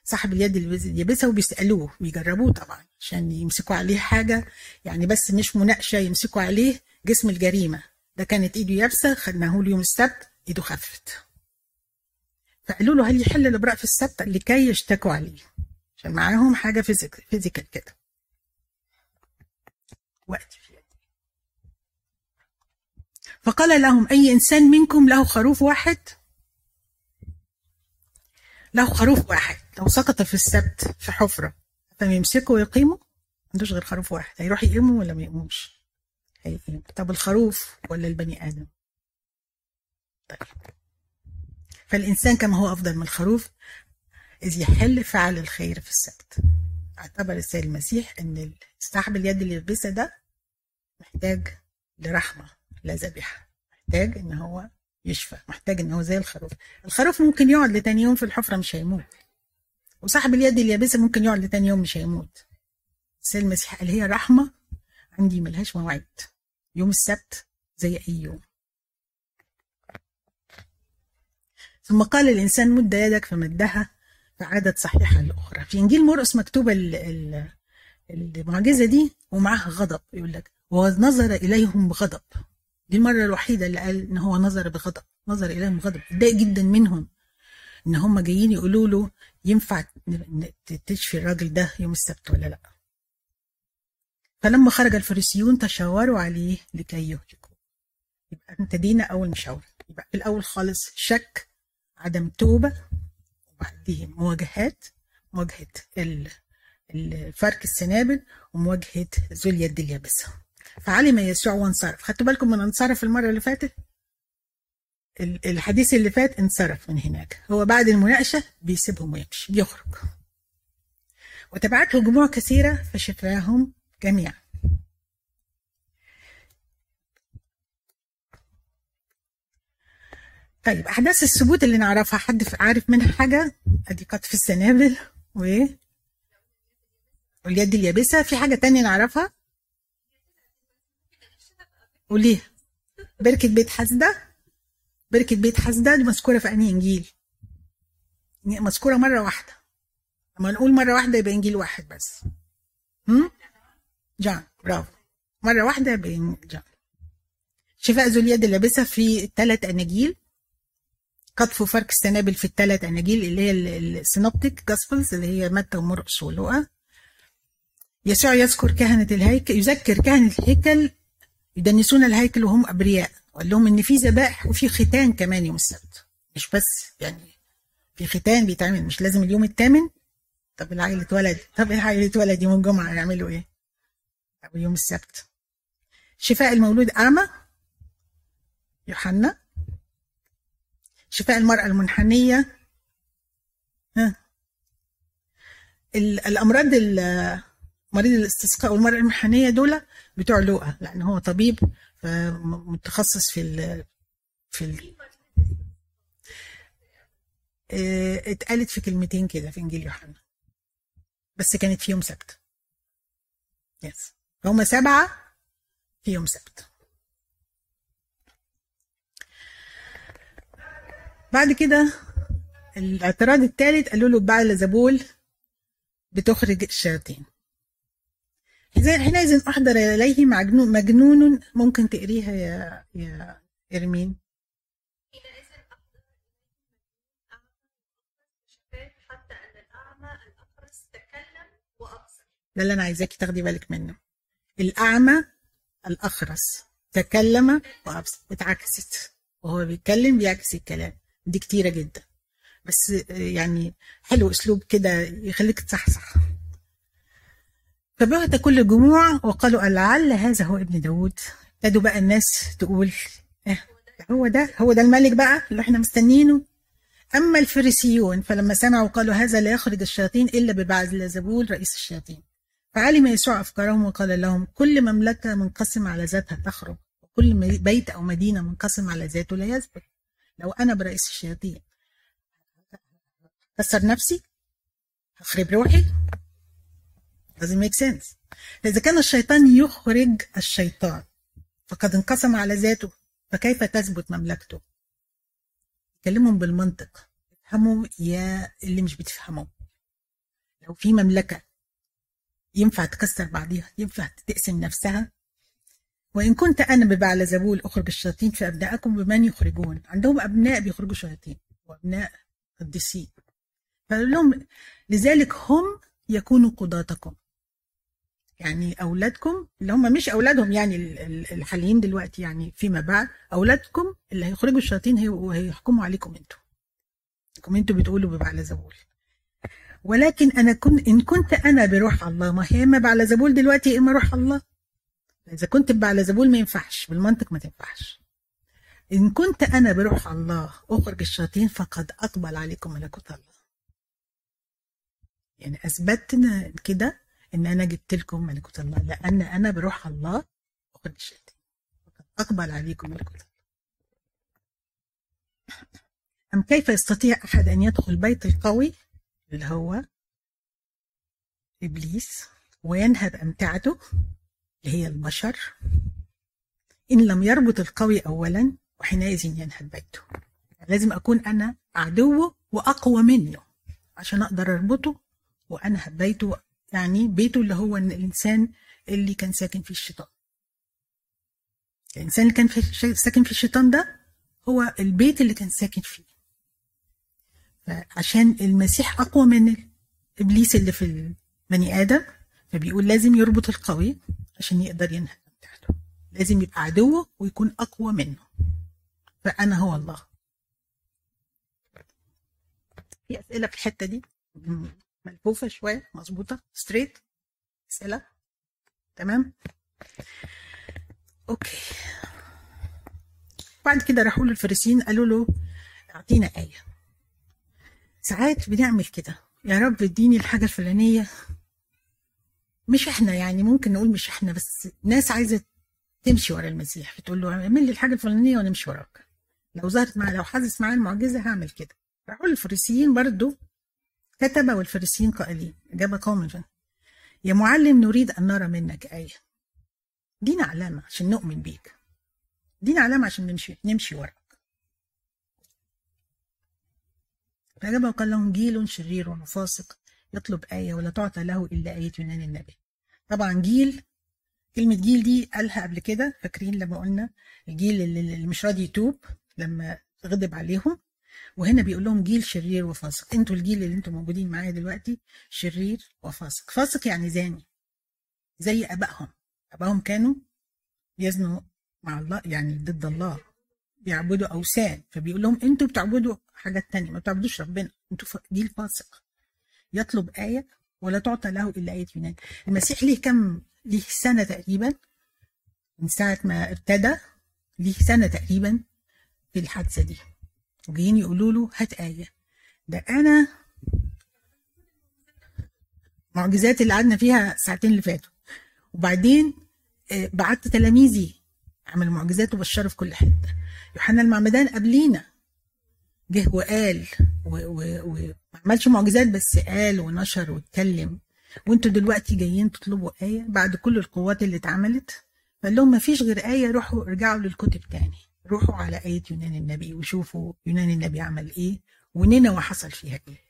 صاحب اليد اليابسة وبيسألوه بيجربوه طبعا. عشان يمسكوا عليه حاجة يعني بس مش مناقشة يمسكوا عليه جسم الجريمة. ده كانت إيده يابسة خدناه له يوم السبت إيده خفت. فقالوا له هل يحل الإبراء في السبت؟ لكي يشتكوا عليه. عشان معاهم حاجة physic- physical كده. وقت. فقال لهم أي إنسان منكم له خروف واحد؟ له خروف واحد. لو سقط في السبت في حفرة. فيمسكه ويقيمه؟ ما عندوش غير خروف واحد هيروح يقيمه ولا ما يقومش؟ هيقيم طب الخروف ولا البني آدم؟ طيب. فالإنسان كما هو أفضل من الخروف إذ يحل فعل الخير في السبت. اعتبر السيد المسيح إن صاحب اليد اللي يلبسها ده محتاج لرحمة لا ذبيحة محتاج إن هو يشفى محتاج إن هو زي الخروف. الخروف ممكن يقعد لتاني يوم في الحفرة مش هيموت. وصاحب اليد اللي يلبسها ممكن يقعد لتاني يوم مش هيموت. السيد المسيح قال هي رحمة عندي ملهاش مواعيد يوم السبت زي أي يوم. ثم قال الإنسان مد يدك فمدها فعادت صحيحة الأخرى. في إنجيل مرقس مكتوبة ال- ال- المعجزة دي ومعاها غضب. يقول لك ونظر إليهم بغضب. دي المرة الوحيدة اللي قال إن هو نظر بغضب. نظر إليهم بغضب. اتضايق جدا منهم إن هم جايين يقولوا له ينفع تشفي الراجل ده يوم السبت ولا لأ؟ فلما خرج الفريسيون تشاوروا عليه لكي يهلكوه. يبقى ابتدينا أول مشاورة. يبقى في الأول خالص شك عدم توبة وبعدين مواجهات مواجهة ال- الفرك السنابل ومواجهة ذو اليد اليابسة. فعلم يسوع وانصرف. خدتوا بالكم من انصرف المرة اللي فاتت؟ الحديث اللي فات انصرف من هناك. هو بعد المناقشة بيسيبهم ويمشي بيخرج. وتبعته جموع كثيرة فشفاهم جميعا. طيب أحداث الثبوت اللي نعرفها حد عارف منها حاجة؟ أدي قطف السنابل. و واليد اليابسة. في حاجة تانية نعرفها؟ قوليها. بركة بيت حسدة بركة بيت حسدة دي مذكورة في أنهي إنجيل؟ مذكورة مرة واحدة. لما نقول مرة واحدة يبقى إنجيل واحد بس. هم؟ جان برافو. مرة واحدة إن- جان. شفاء ذو اليد اليابسة في الثلاث أناجيل. قطف وفرك السنابل في الثلاث أناجيل اللي هي ال Synoptic Gospels اللي هي متى ومرقس ولوقا يسوع يذكر كهنة الهيكل يذكر كهنة الهيكل يدنسون الهيكل وهم أبرياء. وقال لهم إن في ذبائح وفي ختان كمان يوم السبت. مش بس يعني في ختان بيتعمل مش لازم اليوم الثامن طب العيل اتولد طب العيل اتولد يوم الجمعة يعملوا إيه؟ طب يوم السبت. شفاء المولود أعمى يوحنا. شفاء المرأة المنحنية ها. ال- الأمراض ال- مريض الاستسقاء والمرأة المنحنية دول بتوع لوقا لأن هو طبيب فمتخصص في ال في ال آه، اتقالت في كلمتين كده في إنجيل يوحنا. بس كانت في يوم سبت. يس هما سبعة في يوم سبت. بعد كده الاعتراض الثالث قالوا له بعل زبول بتخرج الشياطين. حينئذ أحضر إليه مجنون, مجنون ممكن تقريها يا يا إرمين. ده اللي أنا عايزاكي تاخدي بالك منه. الأعمى الأخرس. تكلم وأبصر. اتعكست. وهو بيتكلم بيعكس الكلام. دي كتيرة جدا. بس يعني حلو أسلوب كده يخليك تصحصح. فبهت كل الجموع وقالوا لعل هذا هو ابن داود. ابتدوا بقى الناس تقول آه هو ده هو ده الملك بقى اللي إحنا مستنيينه. أما الفريسيون فلما سمعوا قالوا هذا لا يخرج الشياطين إلا ببعل زبول رئيس الشياطين. فعلم يسوع أفكارهم وقال لهم كل مملكة منقسم على ذاتها تخرج وكل بيت أو مدينة منقسم على ذاته لا يثبت. لو أنا برئيس الشياطين كسر نفسي؟ هخرب روحي؟ Doesn't make sense? فإذا كان الشيطان يخرج الشيطان فقد انقسم على ذاته فكيف تثبت مملكته؟ كلمهم بالمنطق. افهموا يا اللي مش بتفهموا لو في مملكة ينفع تكسر بعضيها ينفع تقسم نفسها. وإن كنت أنا ببعل زبول أخرج الشياطين فأبناءكم بمن يخرجون؟ عندهم أبناء بيخرجوا شياطين وأبناء قديسين فقال لهم لذلك هم يكونوا قضاتكم. يعني أولادكم اللي هم مش أولادهم يعني ال- ال- الحاليين دلوقتي يعني فيما بعد أولادكم اللي هيخرجوا الشياطين هي- وهيحكموا عليكم أنتوا. انكم أنتوا بتقولوا ببعل زبول. ولكن أنا كنت إن كنت أنا بروح الله ما هي إما بعل زبول دلوقتي إما روح الله. إذا كنت بعل زبول ما ينفعش بالمنطق ما تنفعش. إن كنت أنا بروح الله اخرج الشياطين فقد اقبل عليكم ملكوت الله. يعني أثبتنا كده إن أنا جبت لكم ملكوت الله لأن أنا بروح الله وقد أقبل عليكم ملكوت الله. أم كيف يستطيع أحد أن يدخل بيت القوي؟ اللي هو إبليس وينهب أمتعته اللي هي البشر. إن لم يربط القوي اولا وحينئذ ينهب بيته. لازم أكون أنا عدوه وأقوى منه عشان أقدر أربطه وأنهب بيته يعني بيته اللي هو الإنسان اللي كان ساكن فيه الشيطان. الإنسان اللي كان في ساكن في الشيطان ده هو البيت اللي كان ساكن فيه. فعشان المسيح أقوى من إبليس اللي في البني آدم فبيقول لازم يربط القوي عشان يقدر ينهب بتاعته لازم يبقى عدوه ويكون أقوى منه. فأنا هو الله. في أسئلة في الحتة دي؟ ملفوفة شوية مظبوطة ستريت اسئلة. تمام؟ أوكي. بعد كده راحوا له قالوا له أعطينا آية. ساعات بنعمل كده. يا رب اديني الحاجة الفلانية. مش إحنا يعني ممكن نقول مش إحنا بس ناس عايزة تمشي ورا المسيح. فتقول له اعمل لي الحاجة الفلانية وأنا أمشي وراك. لو ظهرت معايا لو حدث معايا المعجزة هعمل كده. راحوا الفريسيين برضو. كتب والفريسيين قائلين إجابة قوم يا معلم نريد أن نرى منك آية. دينا علامة عشان نؤمن بيك. دينا علامة عشان نمشي نمشي وراك. فأجاب وقال لهم جيل شرير وفاسق يطلب آية ولا تعطى له إلا آية يونان النبي. طبعا جيل كلمة جيل دي قالها قبل كده فاكرين لما قلنا الجيل اللي مش راضي يتوب لما غضب عليهم. وهنا بيقول لهم جيل شرير وفاسق. أنتوا الجيل اللي أنتوا موجودين معايا دلوقتي شرير وفاسق. فاسق يعني زاني زي أبائهم. أبائهم كانوا يزنوا مع الله يعني ضد الله بيعبدوا أوثان. فبيقول لهم أنتوا بتعبدوا حاجات تانية ما بتعبدوش ربنا. أنتوا جيل فاسق. يطلب آية ولا تعطى له إلا آية يونان. المسيح ليه كم ليه سنة تقريبا؟ من ساعة ما ابتدى ليه سنة تقريبا في الحادثة دي. وجايين يقولوا له هات آية. ده أنا معجزات اللي قعدنا فيها الساعتين اللي فاتوا. وبعدين بعت تلاميذي عمل معجزات وبشروا في كل حتة يوحنا المعمدان قبلينا جه وقال وما عملش معجزات بس قال ونشر واتكلم. وانتوا دلوقتي جايين تطلبوا آية بعد كل القوات اللي اتعملت؟ فقال لهم ما فيش غير آية روحوا ارجعوا للكتب تاني. روحوا على آية يونان النبي وشوفوا يونان النبي عمل إيه ونينوى حصل فيها إيه.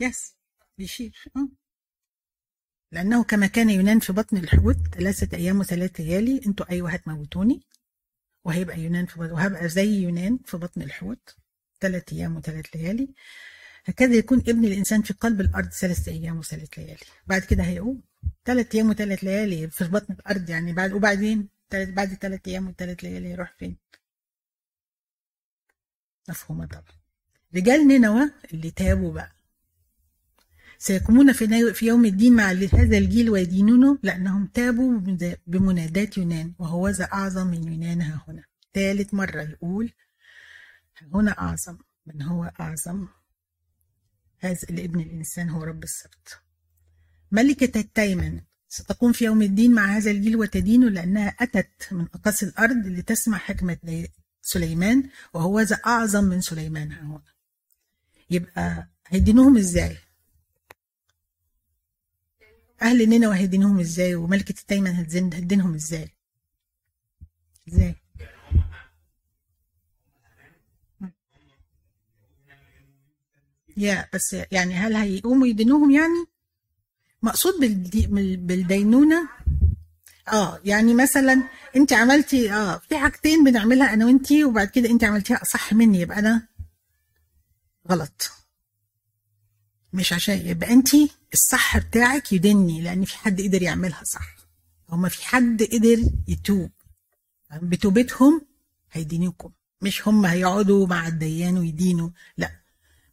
يس بيشير آه. لأنه كما كان يونان في بطن الحوت ثلاثة أيام وثلاثة ليالي أنتوا أيوه هتموتوني وهيبقى يونان في بطن وهبقى زي يونان في بطن الحوت ثلاثة أيام وثلاث ليالي. هكذا يكون ابن الإنسان في قلب الأرض ثلاثة أيام وثلاث ليالي. بعد كده هيقوم. ثلاث أيام وثلاث ليالي في بطن الأرض يعني بعد وبعدين تلت بعد ثلاث أيام وثلاث ليالي يروح فين؟ مفهومة طبعا. رجال نينوى اللي تابوا بقى. سيقومون في في يوم الدين مع هذا الجيل ويدينونه لأنهم تابوا بمنادات يونان وهو ذا أعظم من يونان. ها هنا. ثالث مرة يقول هنا أعظم. من هو أعظم؟ هذا الابن الإنسان هو رب السبت ملكة التيمن ستقوم في يوم الدين مع هذا الجيل وتدينه لأنها أتت من أقاصي الأرض لتسمع حكمة لي- سليمان وهو ذا أعظم من سليمان هنا يبقى هيدينوهم إزاي؟ أهل نينوى هيدينوهم إزاي وملكة التيمن هتدينهم إزاي؟ إزاي؟ يا بس يعني هل هيقوموا يدينوهم يعني؟ مقصود بالدي بالدينونة؟ آه يعني مثلا أنت عملتي آه في حاجتين بنعملها أنا وأنتي وبعد كده أنت عملتيها أصح مني يبقى أنا غلط. مش عشان يبقى انت الصح بتاعك يدني لأن في حد قدر يعملها صح. أو ما في حد قدر يتوب. بتوبتهم هيدينوكم مش هم هيقعدوا مع الديان ويدينوا لأ.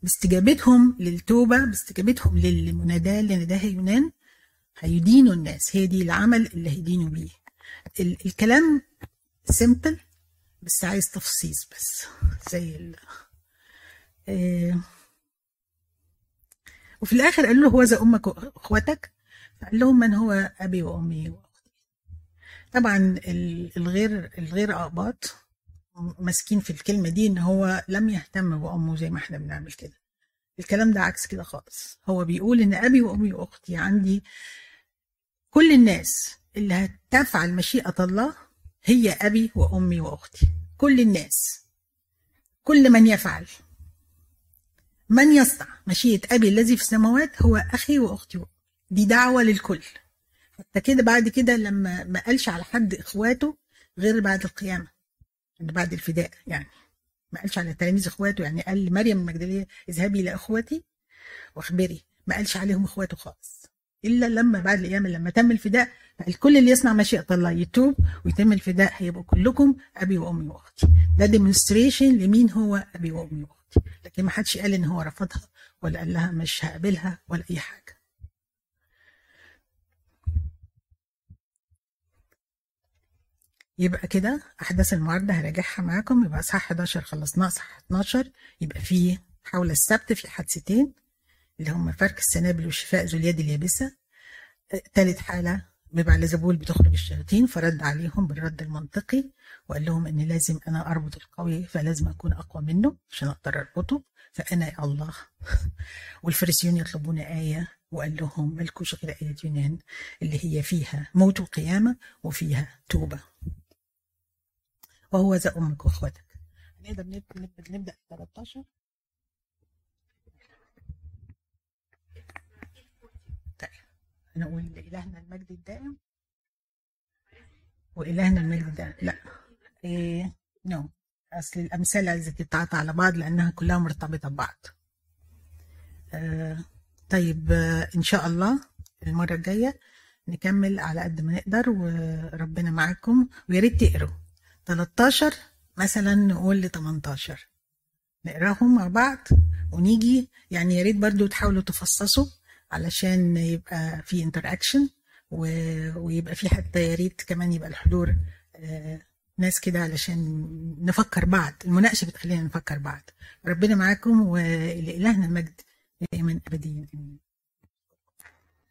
باستجابتهم للتوبة باستجابتهم للمناداة اللي نداها يونان هيدينوا الناس. هي دي العمل اللي هيدينوا بيه. ال- الكلام سيمبل بس عايز تفصيص بس. زي ال آه، وفي الآخر قال له هو ذا أمك وأخوتك فقال لهم من هو أبي وأمي طبعا ال- الغير الغير أقباط. ماسكين في الكلمة دي إن هو لم يهتم بأمه زي ما إحنا بنعمل كده. الكلام ده عكس كده خالص. هو بيقول إن أبي وأمي وأختي عندي كل الناس اللي هتفعل مشيئة الله هي أبي وأمي وأختي. كل الناس. كل من يفعل. من يصنع مشيئة أبي الذي في السماوات هو أخي وأختي. دي دعوة للكل. حتى كده بعد كده لما ما قالش على حد إخواته غير بعد القيامة. يعني بعد الفداء يعني. ما قالش على تلاميذ إخواته يعني قال لمريم المجدلية اذهبي إلى إخوتي واخبري. ما قالش عليهم إخواته خالص. إلا لما بعد القيامة لما تم الفداء قال كل اللي يصنع مشيئة الله يتوب ويتم الفداء هيبقوا كلكم أبي وأمي وأختي. ده ديمونستريشن لمين هو؟ أبي وأمي وأختي. لكن ما حدش قال إن هو رفضها ولا قال لها مش هقابلها ولا أي حاجة. يبقى كده أحداث المعارضة هراجعها معاكم يبقى صح 11 خلصناه صح 12 يبقى فيه حول السبت في حادثتين اللي هم فرك السنابل وشفاء ذو اليد اليابسة. تالت حالة بعلزبول بتخرج الشياطين فرد عليهم بالرد المنطقي وقال لهم إن لازم أنا أربط القوي فلازم أكون أقوى منه عشان أقدر أربطه. فأنا الله (laughs) والفريسيون يطلبون آية وقال لهم ملكوش غير آية يونان اللي هي فيها موت وقيامة وفيها توبة. وهو ذا أمك وأخواتك. نقدر نب- نب- نبدأ 13 طيب. نقول لإلهنا المجد الدائم. وإلهنا المجد الدائم. لا. إيه نو. أصل الأمثلة التي تتعاطى على بعض لأنها كلها مرتبطة ببعض. آه طيب آه إن شاء الله المرة الجاية نكمل على قد ما نقدر وربنا معاكم. ويا ريت تقروا. 13 مثلا نقول ل 18 نقراهم مع بعض ونيجي يعني يا ريت برضو تحاولوا تفصصوا علشان يبقى في interaction ويبقى في حتى يا ريت كمان يبقى الحضور آه، ناس كده علشان نفكر بعض. المناقشة بتخلينا نفكر بعض. ربنا معاكم ولإلهنا المجد دائما ابديا امين